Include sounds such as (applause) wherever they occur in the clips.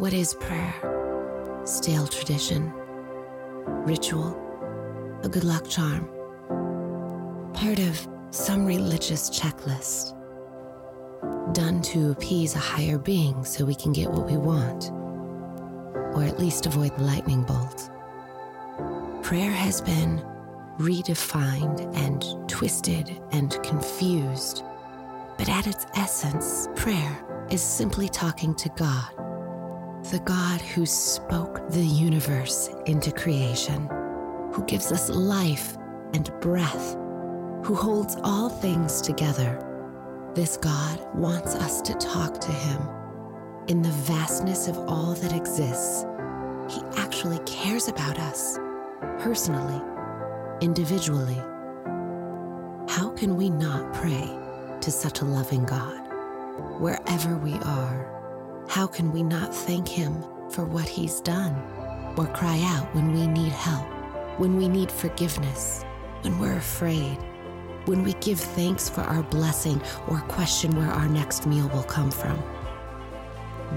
What is prayer? Stale tradition, ritual, a good luck charm, part of some religious checklist, done to appease a higher being so we can get what we want, or at least avoid the lightning bolt. Prayer has been redefined and twisted and confused, but at its essence, prayer is simply talking to God the God who spoke the universe into creation, who gives us life and breath, who holds all things together. This God wants us to talk to Him. In the vastness of all that exists, He actually cares about us, personally, individually. How can we not pray to such a loving God, wherever we are? How can we not thank Him for what He's done? Or cry out when we need help, when we need forgiveness, when we're afraid, when we give thanks for our blessing or question where our next meal will come from?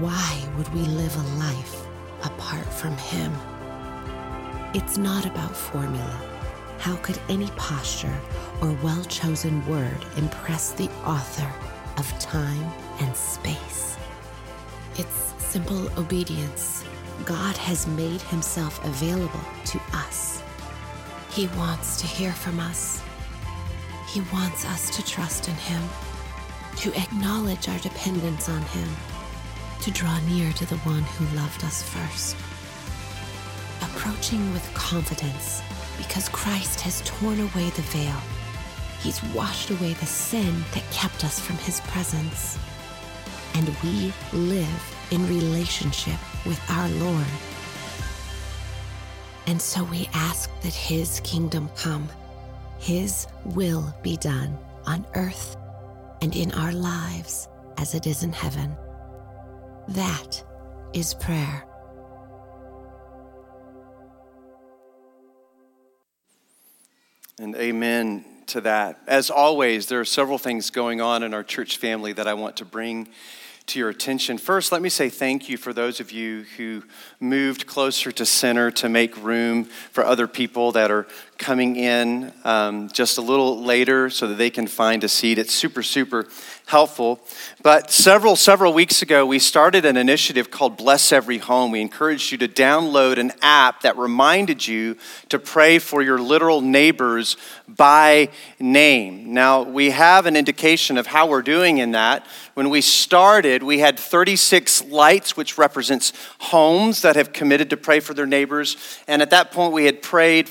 Why would we live a life apart from Him? It's not about formula. How could any posture or well chosen word impress the author of time and space? It's simple obedience. God has made himself available to us. He wants to hear from us. He wants us to trust in him, to acknowledge our dependence on him, to draw near to the one who loved us first. Approaching with confidence because Christ has torn away the veil. He's washed away the sin that kept us from his presence and we live in relationship with our Lord. And so we ask that His kingdom come, His will be done on earth and in our lives as it is in heaven. That is prayer. And amen to that. As always, there are several things going on in our church family that I want to bring to your attention. First, let me say thank you for those of you who moved closer to center to make room for other people that are coming in um, just a little later so that they can find a seat. It's super, super helpful. But several, several weeks ago, we started an initiative called Bless Every Home. We encouraged you to download an app that reminded you to pray for your literal neighbors by name. Now, we have an indication of how we're doing in that. When we started, we had 36 lights, which represents homes that have committed to pray for their neighbors. And at that point, we had prayed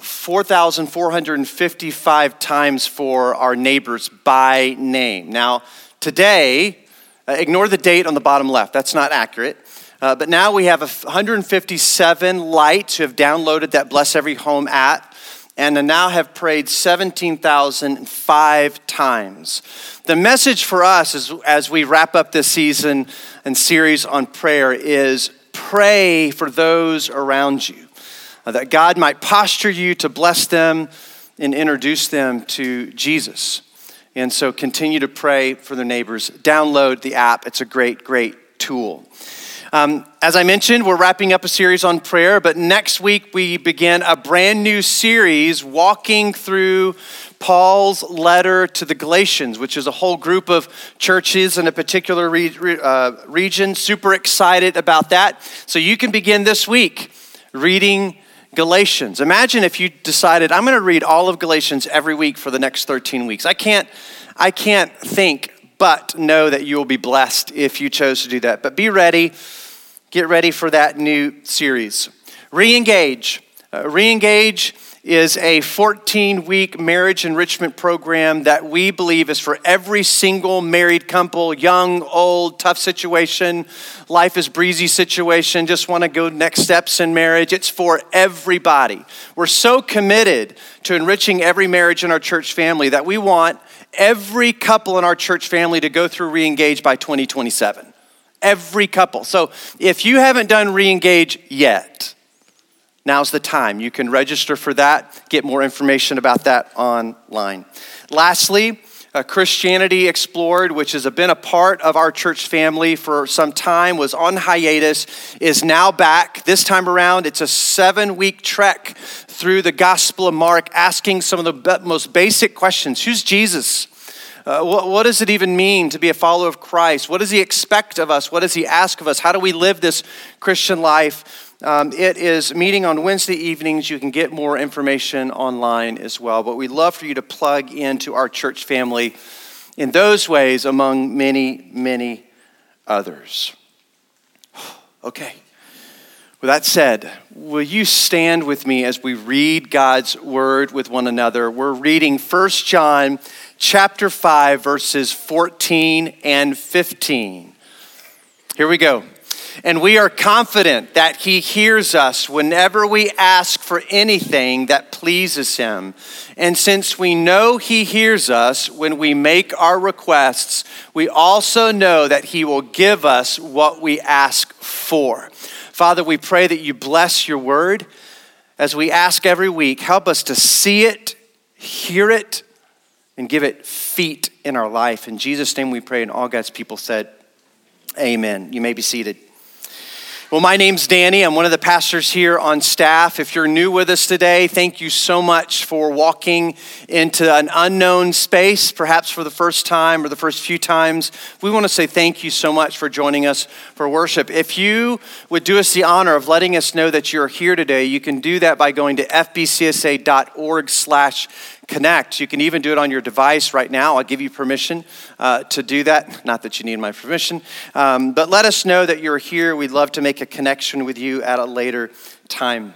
4,455 times for our neighbors by name. Now, today, uh, ignore the date on the bottom left, that's not accurate. Uh, but now we have 157 lights who have downloaded that Bless Every Home app and now have prayed 17,005 times. The message for us as, as we wrap up this season and series on prayer is pray for those around you. Uh, that God might posture you to bless them and introduce them to Jesus. And so continue to pray for their neighbors. Download the app, it's a great, great tool. Um, as I mentioned, we're wrapping up a series on prayer, but next week we begin a brand new series walking through Paul's letter to the Galatians, which is a whole group of churches in a particular re- re- uh, region. Super excited about that. So you can begin this week reading Galatians. Imagine if you decided, I'm going to read all of Galatians every week for the next 13 weeks. I can't, I can't think but know that you will be blessed if you chose to do that. But be ready, get ready for that new series. Re engage. Uh, Re engage is a 14 week marriage enrichment program that we believe is for every single married couple, young, old, tough situation, life is breezy situation, just want to go next steps in marriage. It's for everybody. We're so committed to enriching every marriage in our church family that we want every couple in our church family to go through reengage by 2027. Every couple. So if you haven't done reengage yet, now's the time. You can register for that, get more information about that online. Lastly, uh, Christianity Explored, which has been a part of our church family for some time, was on hiatus, is now back. This time around, it's a seven week trek through the Gospel of Mark, asking some of the most basic questions Who's Jesus? Uh, what, what, does it even mean to be a follower of Christ? What does he expect of us? What does he ask of us? How do we live this Christian life? Um, it is meeting on Wednesday evenings. You can get more information online as well. But we'd love for you to plug into our church family in those ways, among many, many others. (sighs) Okay. With that said, will you stand with me as we read God's word with one another? We're reading 1 John chapter 5, verses 14 and 15. Here we go. And we are confident that He hears us whenever we ask for anything that pleases Him. And since we know He hears us when we make our requests, we also know that He will give us what we ask for. Father, we pray that you bless your word as we ask every week. Help us to see it, hear it, and give it feet in our life. In Jesus' name we pray, and all God's people said, Amen. You may be seated. Well, my name's Danny. I'm one of the pastors here on staff. If you're new with us today, thank you so much for walking into an unknown space, perhaps for the first time or the first few times. We want to say thank you so much for joining us for worship. If you would do us the honor of letting us know that you're here today, you can do that by going to fbcsa.org slash connect. You can even do it on your device right now. I'll give you permission uh, to do that. Not that you need my permission, um, but let us know that you're here. We'd love to make a connection with you at a later time.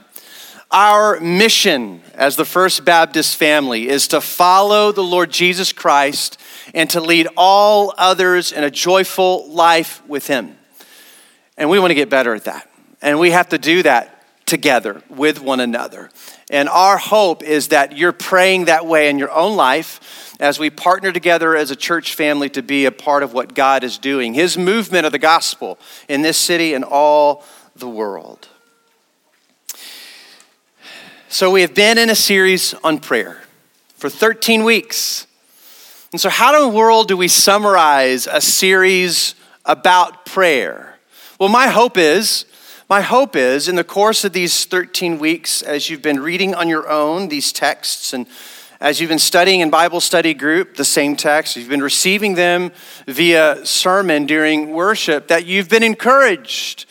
Our mission as the First Baptist family is to follow the Lord Jesus Christ and to lead all others in a joyful life with Him. And we want to get better at that. And we have to do that together with one another. And our hope is that you're praying that way in your own life as we partner together as a church family to be a part of what God is doing, His movement of the gospel in this city and all the world. So, we have been in a series on prayer for 13 weeks. And so, how in the world do we summarize a series about prayer? Well, my hope is my hope is in the course of these 13 weeks, as you've been reading on your own these texts and as you've been studying in Bible study group the same text, you've been receiving them via sermon during worship, that you've been encouraged,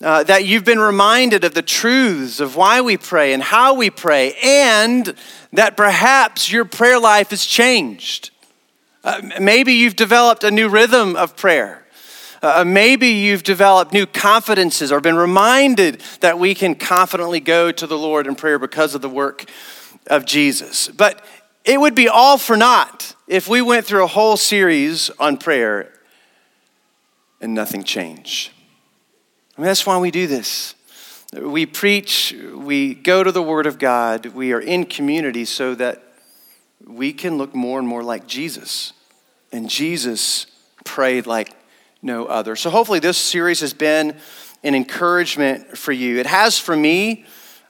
uh, that you've been reminded of the truths of why we pray and how we pray, and that perhaps your prayer life has changed. Uh, maybe you've developed a new rhythm of prayer. Uh, maybe you've developed new confidences or been reminded that we can confidently go to the Lord in prayer because of the work of Jesus. But it would be all for naught if we went through a whole series on prayer and nothing changed. I mean, that's why we do this. We preach, we go to the Word of God, we are in community so that we can look more and more like Jesus. And Jesus prayed like no other. So hopefully, this series has been an encouragement for you. It has for me.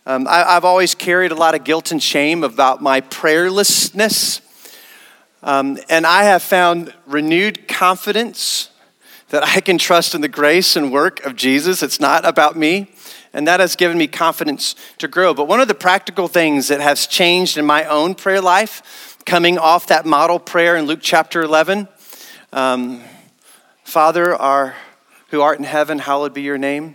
Um, I, have always carried a lot of guilt and shame about my prayerlessness. Um, and I have found renewed confidence that I can trust in the grace and work of Jesus. It's not about me. And that has given me confidence to grow. But one of the practical things that has changed in my own prayer life, coming off that model prayer in Luke chapter 11, um, Father, our, who art in heaven, hallowed be your name.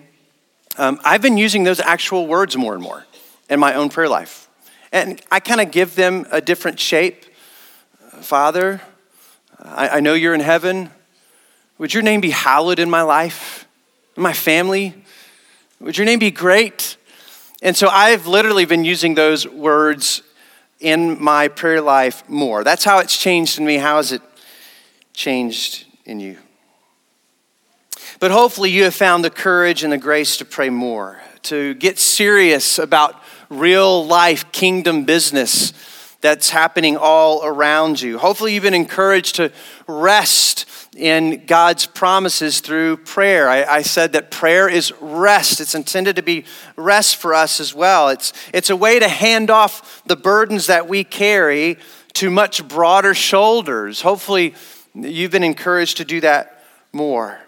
Um, I've been using those actual words more and more in my own prayer life. And I kind of give them a different shape. Father, I, I know you're in heaven. Would your name be hallowed in my life, in my family? Would your name be great? And so I've literally been using those words in my prayer life more. That's how it's changed in me. How has it changed in you? But hopefully, you have found the courage and the grace to pray more, to get serious about real life kingdom business that's happening all around you. Hopefully, you've been encouraged to rest in God's promises through prayer. I, I, said that prayer is rest. It's intended to be rest for us as well. It's, it's a way to hand off the burdens that we carry to much broader shoulders. Hopefully, you've been encouraged to do that more.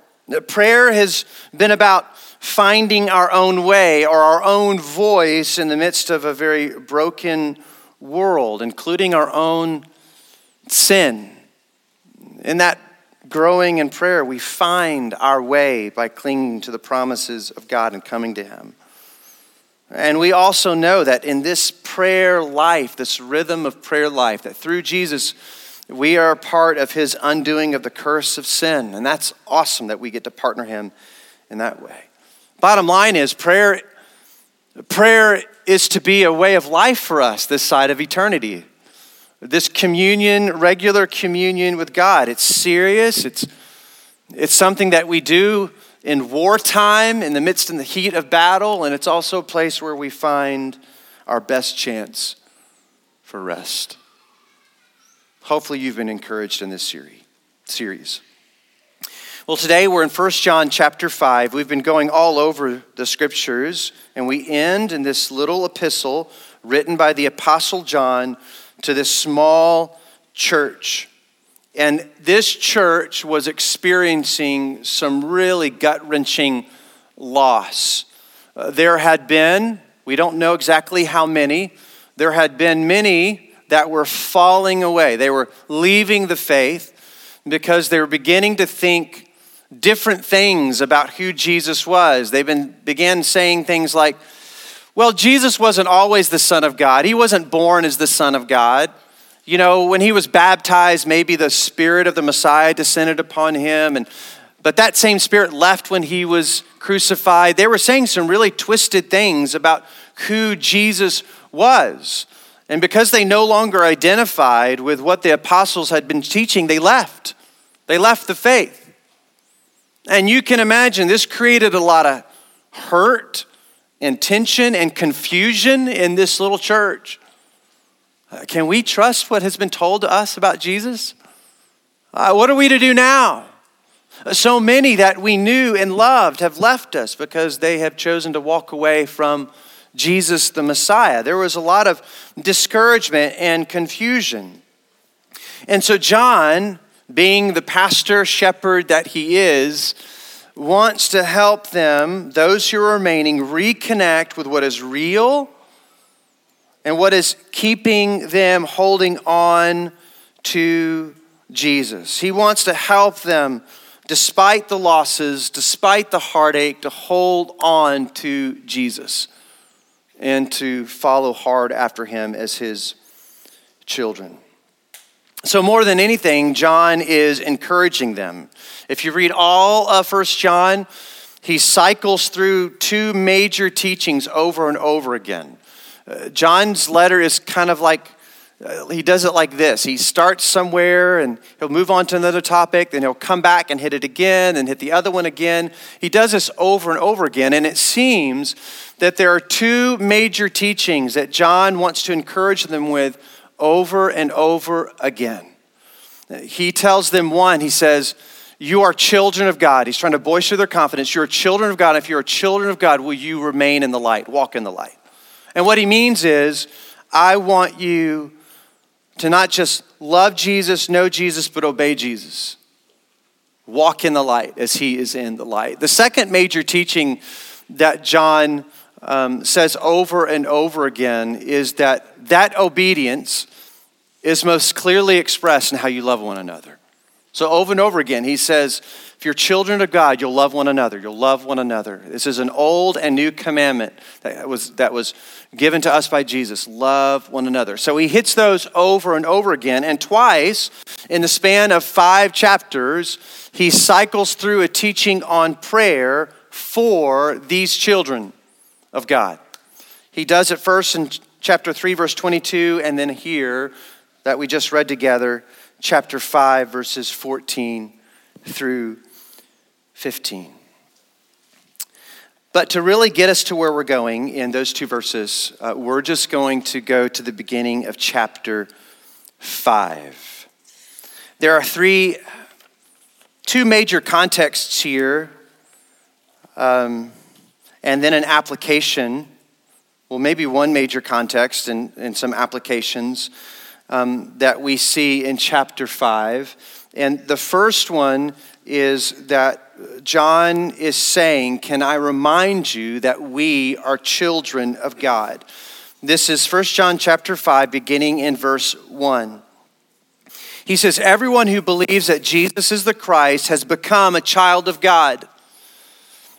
Prayer has been about finding our own way or our own voice in the midst of a very broken world, including our own sin. In that growing in prayer, we find our way by clinging to the promises of God and coming to Him. And we also know that in this prayer life, this rhythm of prayer life, that through Jesus, we are part of His undoing of the curse of sin. And that's awesome that we get to partner Him in that way. Bottom line is, prayer, prayer is to be a way of life for us this side of eternity. This communion, regular communion with God. It's serious, it's, it's something that we do in wartime, in the midst in the heat of battle, and it's also a place where we find our best chance for rest. Hopefully, you've been encouraged in this series. Well, today we're in 1 John chapter 5. We've been going all over the scriptures, and we end in this little epistle written by the Apostle John to this small church. And this church was experiencing some really gut wrenching loss. Uh, there had been, we don't know exactly how many, there had been many that were falling away. They were leaving the faith because they were beginning to think different things about who Jesus was. They been, began saying things like, well, Jesus wasn't always the Son of God. He wasn't born as the Son of God. You know, when he was baptized, maybe the Spirit of the Messiah descended upon him, and but that same Spirit left when he was crucified. They were saying some really twisted things about who Jesus was. And because they no longer identified with what the apostles had been teaching, they left. They left the faith. And you can imagine this created a lot of hurt and tension and confusion in this little church. Uh, can we trust what has been told to us about Jesus? Uh, what are we to do now? Uh, so many that we knew and loved have left us because they have chosen to walk away from Jesus the Messiah. There was a lot of discouragement and confusion. And so, John being the pastor shepherd that he is, wants to help them, those who are remaining, reconnect with what is real and what is keeping them holding on to Jesus. He wants to help them, despite the losses, despite the heartache, to hold on to Jesus and to follow hard after him as his children. So, more than anything, John is encouraging them. If you read all of First John, he cycles through two major teachings over and over again. Uh, John's letter is kind of like Uh, he does it like this he starts somewhere and he'll move on to another topic then he'll come back and hit it again and hit the other one again he does this over and over again and it seems that there are two major teachings that john wants to encourage them with over and over again. He tells them one, he says, You are children of God. He's trying to bolster their confidence. You're children of God. If you're children of God, will you remain in the light, walk in the light? And what he means is, I want you to not just love Jesus, know Jesus, but obey Jesus. Walk in the light as he is in the light. The second major teaching that John um, says over and over again is that that obedience is most clearly expressed in how you love one another. So, over and over again, he says, if you're children of God, you'll love one another. You'll love one another. This is an old and new commandment that was, that was given to us by Jesus love one another. So, he hits those over and over again. And twice in the span of five chapters, he cycles through a teaching on prayer for these children of God. He does it first in chapter 3, verse 22, and then here that we just read together, chapter 5, verses 14 through 15. But to really get us to where we're going in those two verses, uh, we're just going to go to the beginning of chapter 5. There are three, two major contexts here. Um, and then an application. Well, maybe one major context and, and some applications. Um, that we see in chapter 5. And the first one is that John is saying, Can I remind you that we are children of God? This is 1 John chapter 5, beginning in verse 1. He says, Everyone who believes that Jesus is the Christ has become a child of God.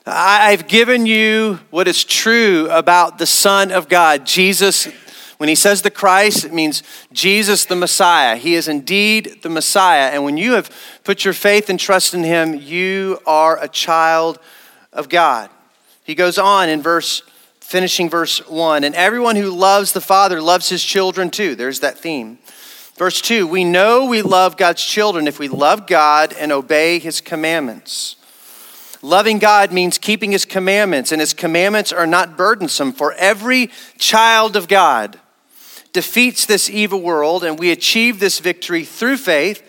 I've given you what is true about the Son of God, Jesus. When he says the Christ, it means Jesus the Messiah. He is indeed the Messiah. And when you have put your faith and trust in him, you are a child of God. He goes on in verse, finishing verse 1 And everyone who loves the Father loves his children too. There's that theme. Verse 2 We know we love God's children if we love God and obey his commandments. Loving God means keeping his commandments, and his commandments are not burdensome. For every child of God defeats this evil world, and we achieve this victory through faith.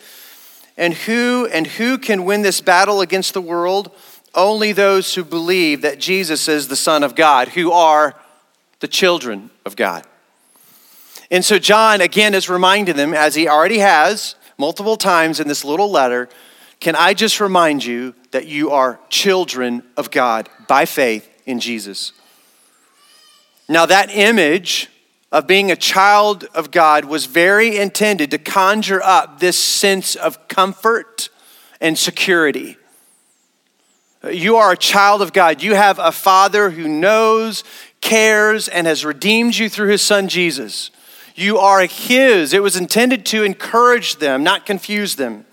And who and who can win this battle against the world? Only those who believe that Jesus is the Son of God, who are the children of God. And so John again is reminding them, as he already has multiple times in this little letter, can I just remind you that you are children of God by faith in Jesus? Now, that image of being a child of God was very intended to conjure up this sense of comfort and security. You are a child of God. You have a father who knows, cares, and has redeemed you through his son Jesus. You are his. It was intended to encourage them, not confuse them.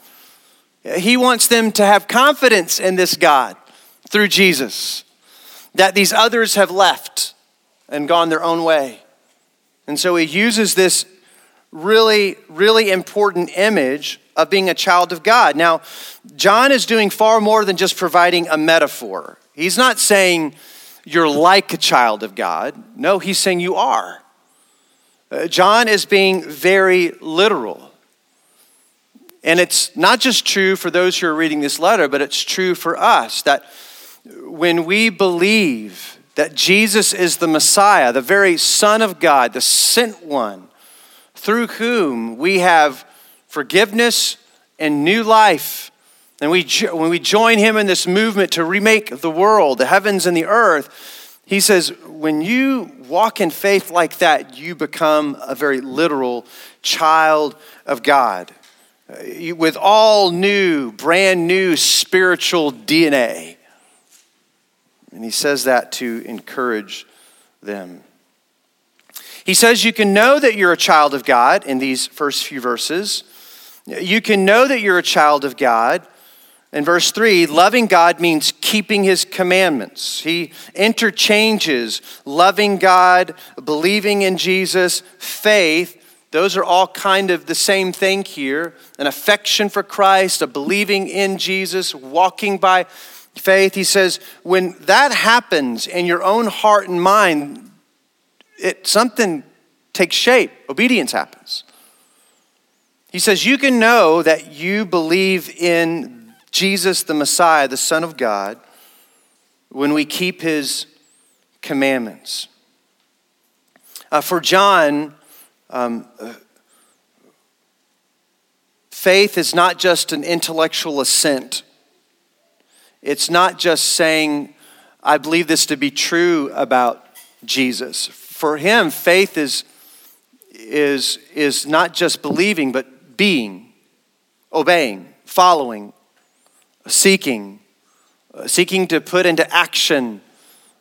He wants them to have confidence in this God through Jesus, that these others have left and gone their own way. And so he uses this really, really important image of being a child of God. Now, John is doing far more than just providing a metaphor. He's not saying you're like a child of God. No, he's saying you are. Uh, John is being very literal. And it's not just true for those who are reading this letter, but it's true for us that when we believe that Jesus is the Messiah, the very Son of God, the sent one, through whom we have forgiveness and new life, and we, when we join him in this movement to remake the world, the heavens and the earth, he says, when you walk in faith like that, you become a very literal child of God uh, with all new, brand new spiritual DNA. And he says that to encourage them. He says you can know that you're a child of God in these first few verses. You can know that you're a child of God. In verse 3, loving God means keeping his commandments. He interchanges loving God, believing in Jesus, faith those are all kind of the same thing here an affection for Christ, a believing in Jesus, walking by faith. He says, when that happens in your own heart and mind, it, something takes shape, obedience happens. He says, You can know that you believe in Jesus, the Messiah, the Son of God, when we keep his commandments. Uh, for John, um, faith is not just an intellectual assent. It's not just saying, I believe this to be true about Jesus. For him, faith is, is, is not just believing, but being, obeying, following, seeking, seeking to put into action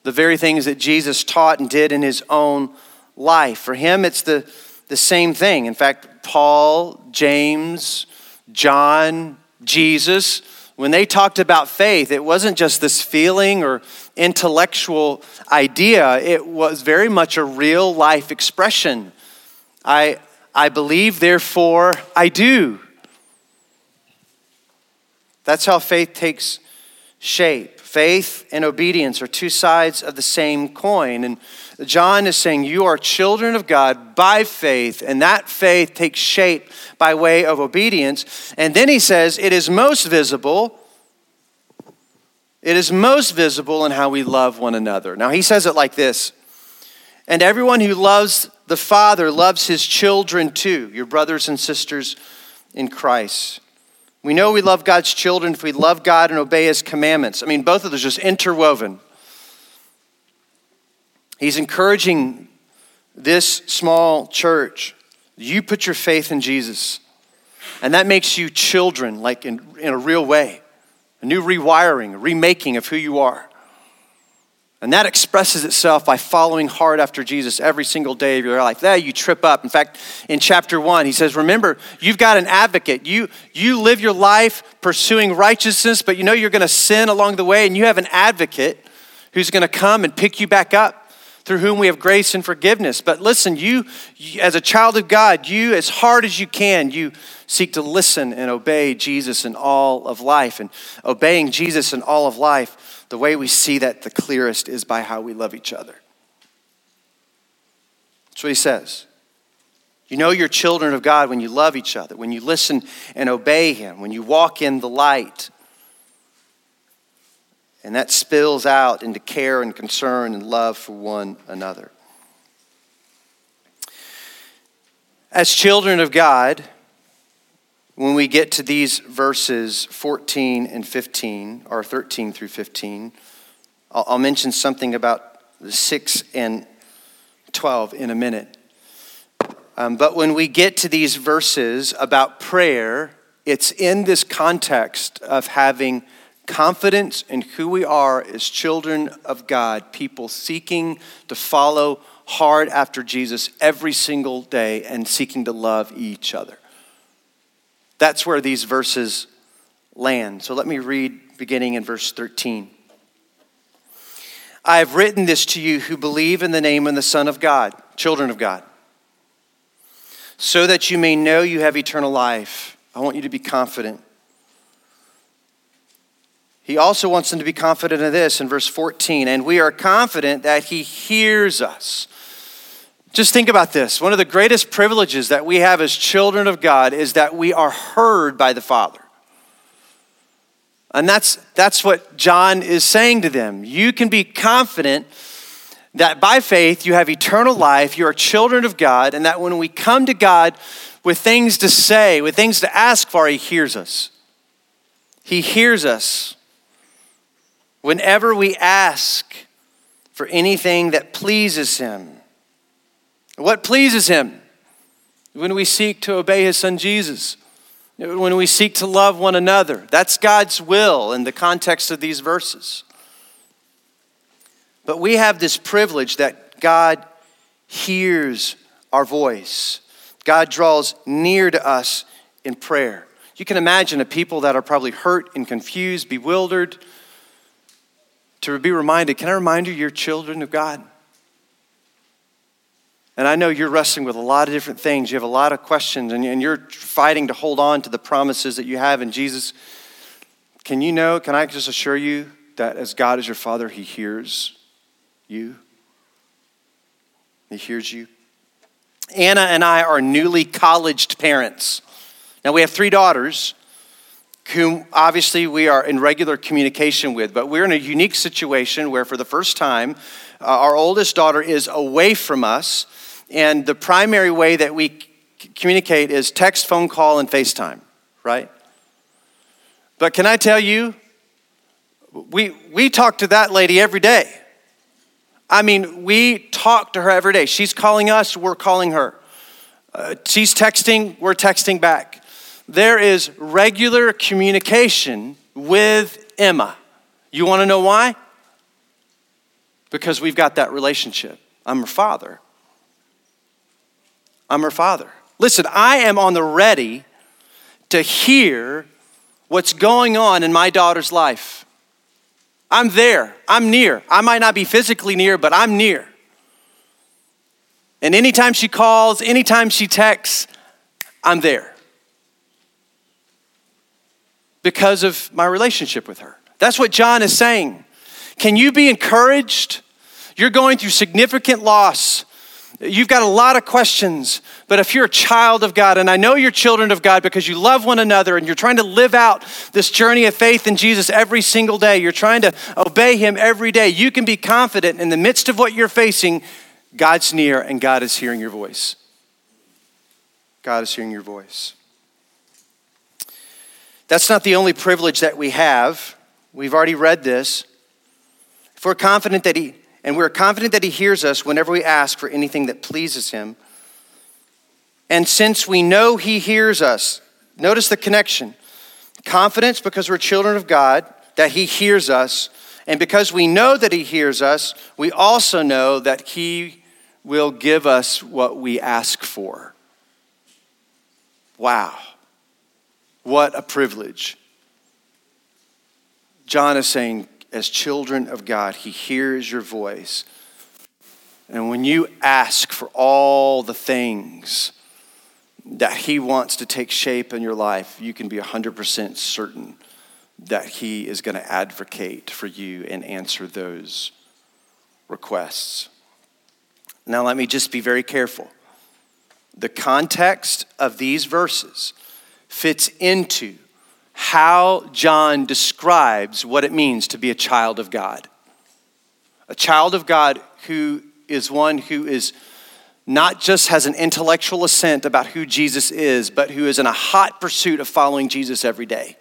the very things that Jesus taught and did in his own life. For him, it's the the same thing. In fact, Paul, James, John, Jesus, when they talked about faith, it wasn't just this feeling or intellectual idea, it was very much a real life expression. I, I believe, therefore I do. That's how faith takes shape. Faith and obedience are two sides of the same coin. And John is saying, You are children of God by faith, and that faith takes shape by way of obedience. And then he says, It is most visible. It is most visible in how we love one another. Now, he says it like this And everyone who loves the Father loves his children too, your brothers and sisters in Christ. We know we love God's children if we love God and obey his commandments. I mean, both of those just interwoven. He's encouraging this small church. You put your faith in Jesus, and that makes you children, like in, in a real way, a new rewiring, a remaking of who you are. And that expresses itself by following hard after Jesus every single day of your life. There you trip up. In fact, in chapter one, he says, Remember, you've got an advocate. You, you live your life pursuing righteousness, but you know you're going to sin along the way, and you have an advocate who's going to come and pick you back up through whom we have grace and forgiveness. But listen, you, as a child of God, you, as hard as you can, you seek to listen and obey Jesus in all of life. And obeying Jesus in all of life the way we see that the clearest is by how we love each other. That's what he says. You know you're children of God when you love each other, when you listen and obey Him, when you walk in the light. And that spills out into care and concern and love for one another. As children of God, when we get to these verses 14 and 15, or 13 through 15, I'll, I'll mention something about 6 and 12 in a minute. Um, but when we get to these verses about prayer, it's in this context of having confidence in who we are as children of God, people seeking to follow hard after Jesus every single day and seeking to love each other. That's where these verses land. So let me read beginning in verse 13. I have written this to you who believe in the name of the Son of God, children of God, so that you may know you have eternal life. I want you to be confident. He also wants them to be confident of this in verse 14. And we are confident that He hears us. Just think about this. One of the greatest privileges that we have as children of God is that we are heard by the Father. And that's, that's what John is saying to them. You can be confident that by faith you have eternal life, you are children of God, and that when we come to God with things to say, with things to ask for, He hears us. He hears us. Whenever we ask for anything that pleases Him, what pleases Him? When we seek to obey His Son Jesus, when we seek to love one another. That's God's will in the context of these verses. But we have this privilege that God hears our voice, God draws near to us in prayer. You can imagine a people that are probably hurt and confused, bewildered, to be reminded can I remind you, you're children of God? And I know you're wrestling with a lot of different things. You have a lot of questions, and you're fighting to hold on to the promises that you have in Jesus. Can you know, can I just assure you that as God is your Father, He hears you? He hears you. Anna and I are newly colleged parents. Now, we have three daughters whom obviously we are in regular communication with, but we're in a unique situation where, for the first time, uh, our oldest daughter is away from us and the primary way that we communicate is text, phone call, and FaceTime, right? But can I tell you, we, we talk to that lady every day. I mean, we talk to her every day. She's calling us, we're calling her. Uh, she's texting, we're texting back. There is regular communication with Emma. You want to know why? Because we've got that relationship. I'm her father. I'm her father. Listen, I am on the ready to hear what's going on in my daughter's life. I'm there. I'm near. I might not be physically near, but I'm near. And anytime she calls, anytime she texts, I'm there. Because of my relationship with her. That's what John is saying. Can you be encouraged? You're going through significant loss. You've got a lot of questions, but if you're a child of God, and I know you're children of God because you love one another and you're trying to live out this journey of faith in Jesus every single day, you're trying to obey Him every day, you can be confident in the midst of what you're facing, God's near and God is hearing your voice. God is hearing your voice. That's not the only privilege that we have. We've already read this. If we're confident that He, and we're confident that He hears us whenever we ask for anything that pleases Him. And since we know He hears us, notice the connection. Confidence because we're children of God, that He hears us. And because we know that He hears us, we also know that He will give us what we ask for. Wow. What a privilege. John is saying, as children of God, He hears your voice. And when you ask for all the things that He wants to take shape in your life, you can be 100% certain that He is going to advocate for you and answer those requests. Now, let me just be very careful. The context of these verses fits into how John describes what it means to be a child of God. A child of God who is one who is not just has an intellectual assent about who Jesus is, but who is in a hot pursuit of following Jesus every day.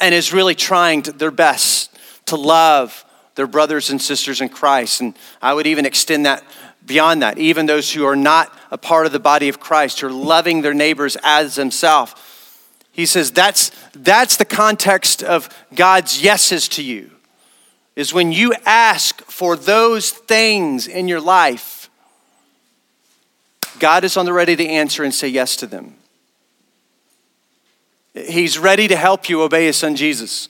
And is really trying to, their best to love their brothers and sisters in Christ. And I would even extend that beyond that, even those who are not a part of the body of Christ, who are loving their neighbors as themselves. He says that's, that's the context of God's yeses to you, is when you ask for those things in your life, God is on the ready to answer and say yes to them. He's ready to help you obey his son Jesus.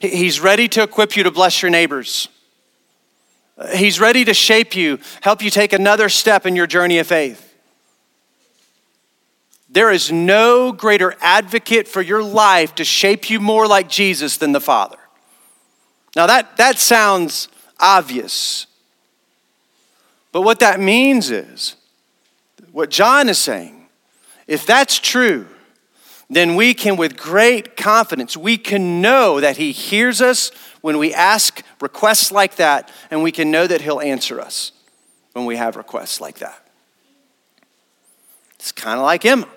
He's ready to equip you to bless your neighbors. He's ready to shape you, help you take another step in your journey of faith. There is no greater advocate for your life to shape you more like Jesus than the Father. Now, that, that sounds obvious. But what that means is, what John is saying, if that's true, then we can, with great confidence, we can know that He hears us when we ask requests like that, and we can know that He'll answer us when we have requests like that. It's kind of like Emma,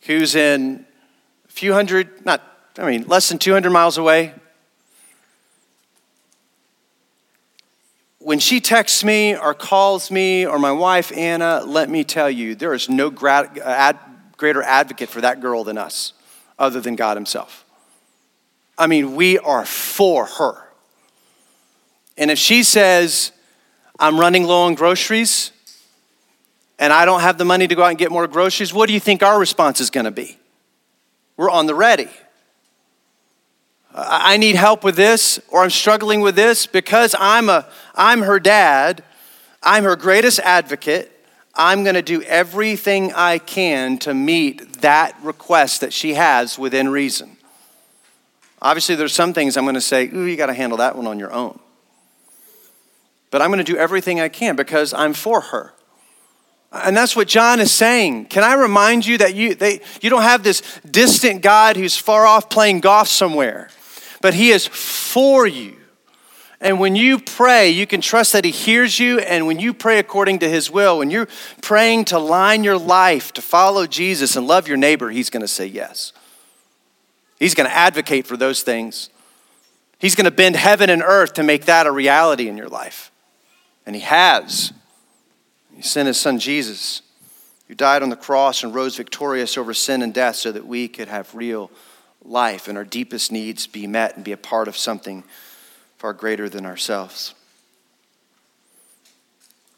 who's in a few hundred, not, I mean, less than 200 miles away. When she texts me or calls me or my wife Anna, let me tell you, there is no uh, ad- greater advocate for that girl than us, other than God Himself. I mean, we are for her. And if she says, I'm running low on groceries and I don't have the money to go out and get more groceries, what do you think our response is going to be? We're on the ready. I need help with this or I'm struggling with this because I'm a I'm her dad. I'm her greatest advocate. I'm going to do everything I can to meet that request that she has within reason. Obviously, there's some things I'm going to say, ooh, you got to handle that one on your own. But I'm going to do everything I can because I'm for her. And that's what John is saying. Can I remind you that you, they, you don't have this distant God who's far off playing golf somewhere, but he is for you. And when you pray, you can trust that He hears you. And when you pray according to His will, when you're praying to line your life to follow Jesus and love your neighbor, He's going to say yes. He's going to advocate for those things. He's going to bend heaven and earth to make that a reality in your life. And He has. He sent His Son Jesus, who died on the cross and rose victorious over sin and death so that we could have real life and our deepest needs be met and be a part of something far greater than ourselves.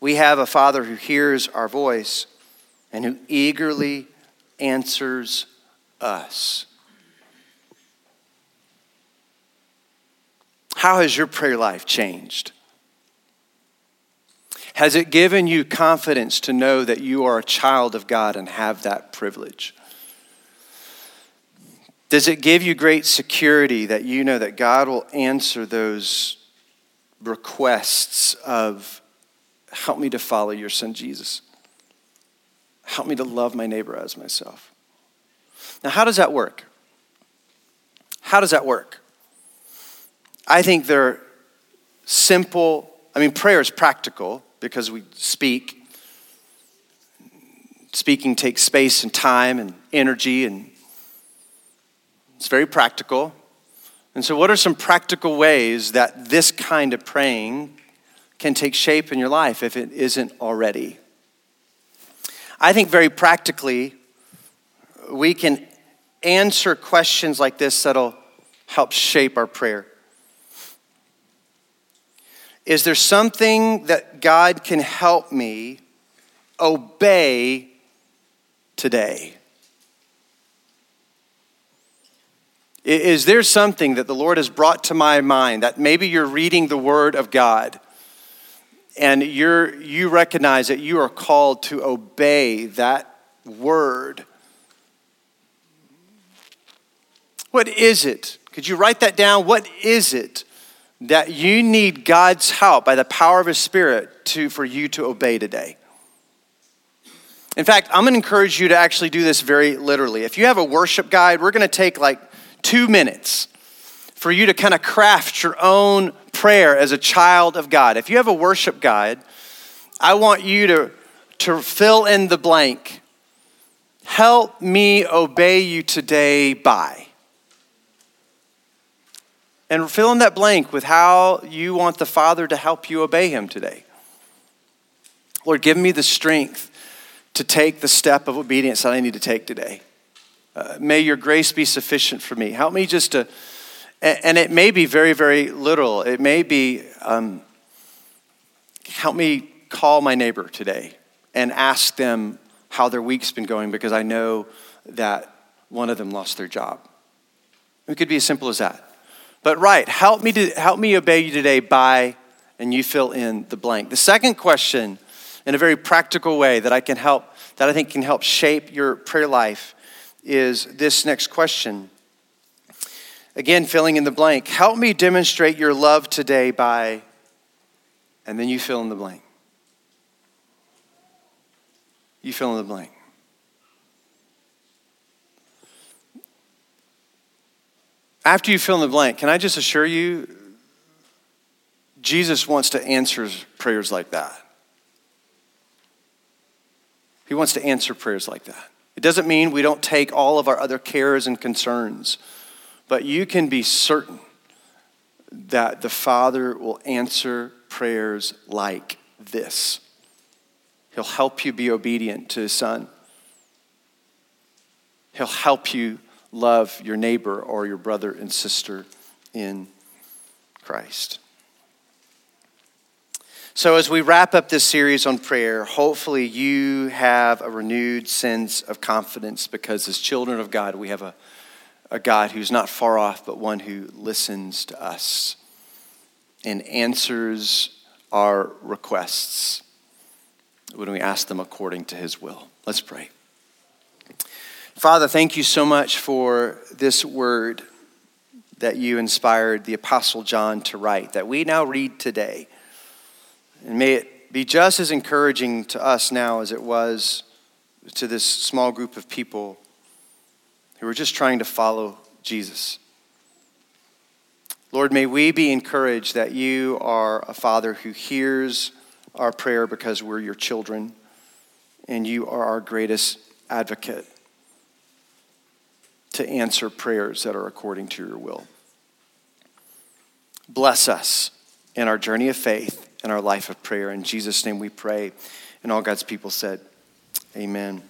We have a Father who hears our voice and who eagerly answers us. How has your prayer life changed? Has it given you confidence to know that you are a child of God and have that privilege? Does it give you great security that you know that God will answer those requests of, help me to follow your son Jesus? Help me to love my neighbor as myself. Now, how does that work? How does that work? I think they're simple. I mean, prayer is practical because we speak. Speaking takes space and time and energy, and it's very practical. And so, what are some practical ways that this kind of praying can take shape in your life if it isn't already? I think very practically, we can answer questions like this that'll help shape our prayer. Is there something that God can help me obey today? Is there something that the Lord has brought to my mind that maybe you're reading the Word of God and you're, you recognize that you are called to obey that Word? What is it? Could you write that down? What is it that you need God's help by the power of His Spirit to, for you to obey today? In fact, I'm to encourage you to actually do this very literally. If you have a worship guide, we're to take like two minutes for you to kind of craft your own prayer as a child of God. If you have a worship guide, I want you to, to fill in the blank. Help me obey you today by. And fill in that blank with how you want the Father to help you obey Him today. Lord, give me the strength to take the step of obedience that I need to take today. Uh, may your grace be sufficient for me. Help me just to, and, it may be very, very little. It may be, um, help me call my neighbor today and ask them how their week's been going because I know that one of them lost their job. It could be as simple as that. But right, help me to help me obey you today by, and you fill in the blank. The second question, in a very practical way that I can help, that I think can help shape your prayer life, is this next question. Again, filling in the blank. Help me demonstrate your love today by, and then you fill in the blank. You fill in the blank. After you fill in the blank, can I just assure you, Jesus wants to answer prayers like that. He wants to answer prayers like that. It doesn't mean we don't take all of our other cares and concerns, but you can be certain that the Father will answer prayers like this. He'll help you be obedient to His Son. He'll help you love your neighbor or your brother and sister in Christ. So, as we wrap up this series on prayer, hopefully you have a renewed sense of confidence because, as children of God, we have a, a God who's not far off, but one who listens to us and answers our requests when we ask them according to his will. Let's pray. Father, thank you so much for this word that you inspired the Apostle John to write, that we now read today. And may it be just as encouraging to us now as it was to this small group of people who were just trying to follow Jesus. Lord, may we be encouraged that you are a Father who hears our prayer because we're your children, and you are our greatest advocate to answer prayers that are according to your will. Bless us in our journey of faith and our life of prayer. In Jesus' name we pray. And all God's people said, Amen.